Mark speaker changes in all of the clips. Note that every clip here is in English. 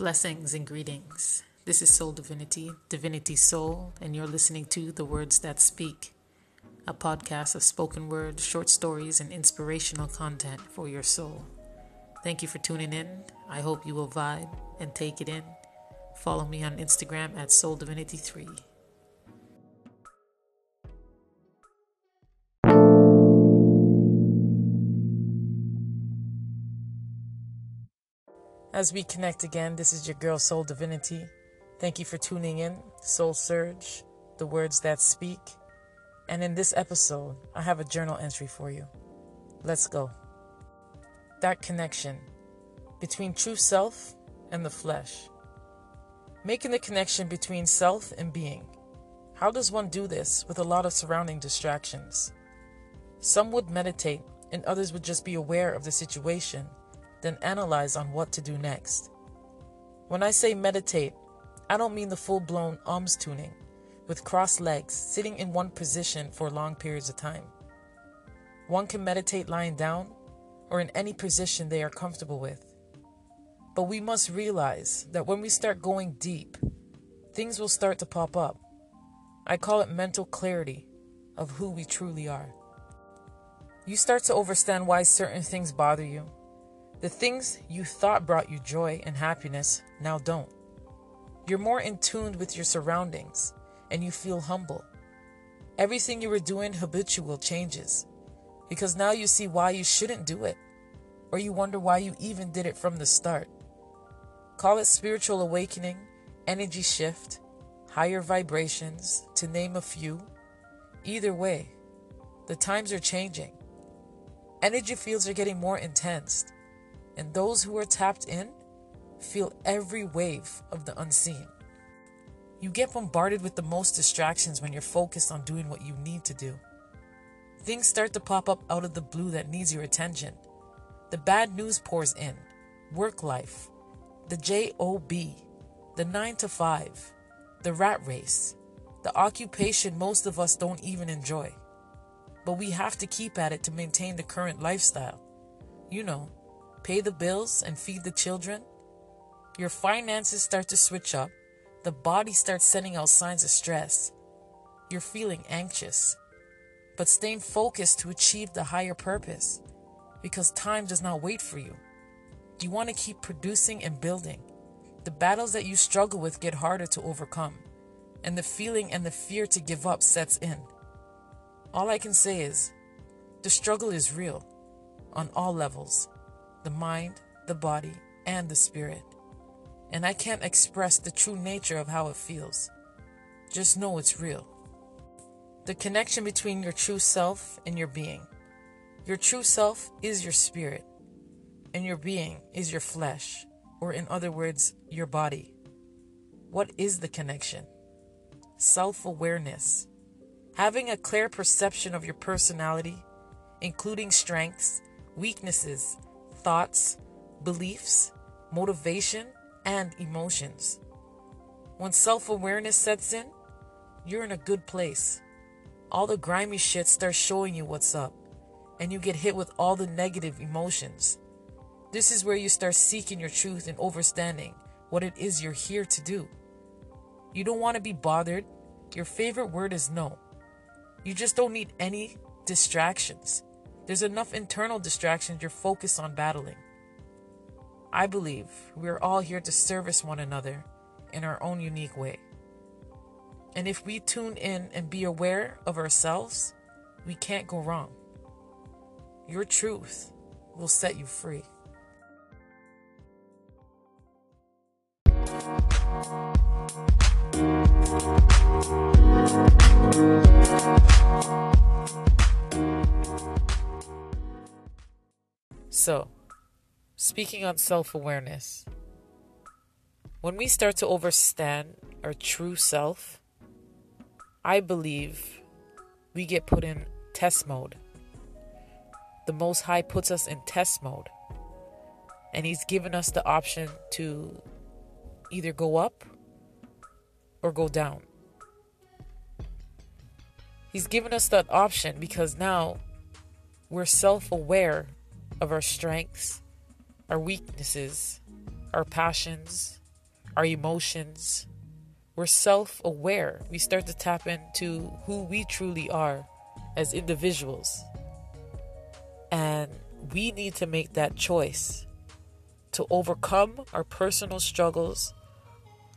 Speaker 1: Blessings and greetings. This is Soul Divinity, Divinity Soul, and you're listening to The Words That Speak, a podcast of spoken word, short stories, and inspirational content for your soul. Thank you for tuning in. I hope you will vibe and take it in. Follow me on Instagram at Soul Divinity 3. As we connect again, this is your girl Soul Divinity. Thank you for tuning in, Soul Surge, the words that speak. And in this episode, I have a journal entry for you. Let's go. That connection between true self and the flesh. Making the connection between self and being. How does one do this with a lot of surrounding distractions? Some would meditate, and others would just be aware of the situation then analyze on what to do next. When I say meditate, I don't mean the full blown arms tuning with crossed legs sitting in one position for long periods of time. One can meditate lying down or in any position they are comfortable with. But we must realize that when we start going deep, things will start to pop up. I call it mental clarity of who we truly are. You start to understand why certain things bother you the things you thought brought you joy and happiness now don't. You're more in tune with your surroundings and you feel humble. Everything you were doing habitual changes because now you see why you shouldn't do it or you wonder why you even did it from the start. Call it spiritual awakening, energy shift, higher vibrations, to name a few. Either way, the times are changing. Energy fields are getting more intense and those who are tapped in feel every wave of the unseen. You get bombarded with the most distractions when you're focused on doing what you need to do. Things start to pop up out of the blue that needs your attention. The bad news pours in work life, the JOB, the 9 to 5, the rat race, the occupation most of us don't even enjoy. But we have to keep at it to maintain the current lifestyle. You know, pay the bills, and feed the children, your finances start to switch up, the body starts sending out signs of stress. You're feeling anxious, but staying focused to achieve the higher purpose because time does not wait for you. You want to keep producing and building. The battles that you struggle with get harder to overcome, and the feeling and the fear to give up sets in. All I can say is the struggle is real on all levels the mind, the body, and the spirit. And I can't express the true nature of how it feels. Just know it's real. The connection between your true self and your being. Your true self is your spirit, and your being is your flesh, or in other words, your body. What is the connection? Self awareness. Having a clear perception of your personality, including strengths, weaknesses, thoughts, beliefs, motivation, and emotions. When self awareness sets in, you're in a good place. All the grimy shit starts showing you what's up, and you get hit with all the negative emotions. This is where you start seeking your truth and understanding what it is you're here to do. You don't want to be bothered. Your favorite word is no. You just don't need any distractions. There's enough internal distractions you're focused on battling. I believe we're all here to service one another in our own unique way. And if we tune in and be aware of ourselves, we can't go wrong. Your truth will set you free. So, speaking on self awareness, when we start to understand our true self, I believe we get put in test mode. The Most High puts us in test mode, and He's given us the option to either go up or go down. He's given us that option because now we're self aware of our strengths, our weaknesses, our passions, our emotions. We're self aware. We start to tap into who we truly are as individuals. And we need to make that choice to overcome our personal struggles,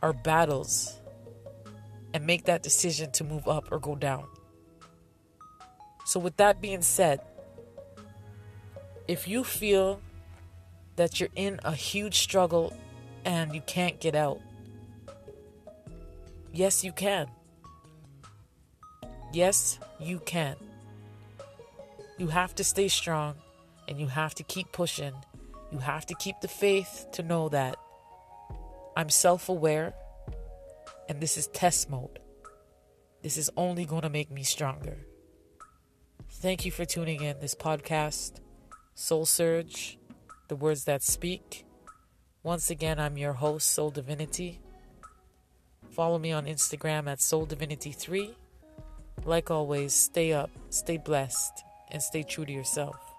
Speaker 1: our battles, and make that decision to move up or go down. So, with that being said, if you feel that you're in a huge struggle and you can't get out, yes, you can. Yes, you can. You have to stay strong and you have to keep pushing. You have to keep the faith to know that I'm self aware and this is test mode. This is only going to make me stronger. Thank you for tuning in this podcast, Soul Surge, the words that speak. Once again, I'm your host, Soul Divinity. Follow me on Instagram at Soul Divinity 3. Like always, stay up, stay blessed, and stay true to yourself.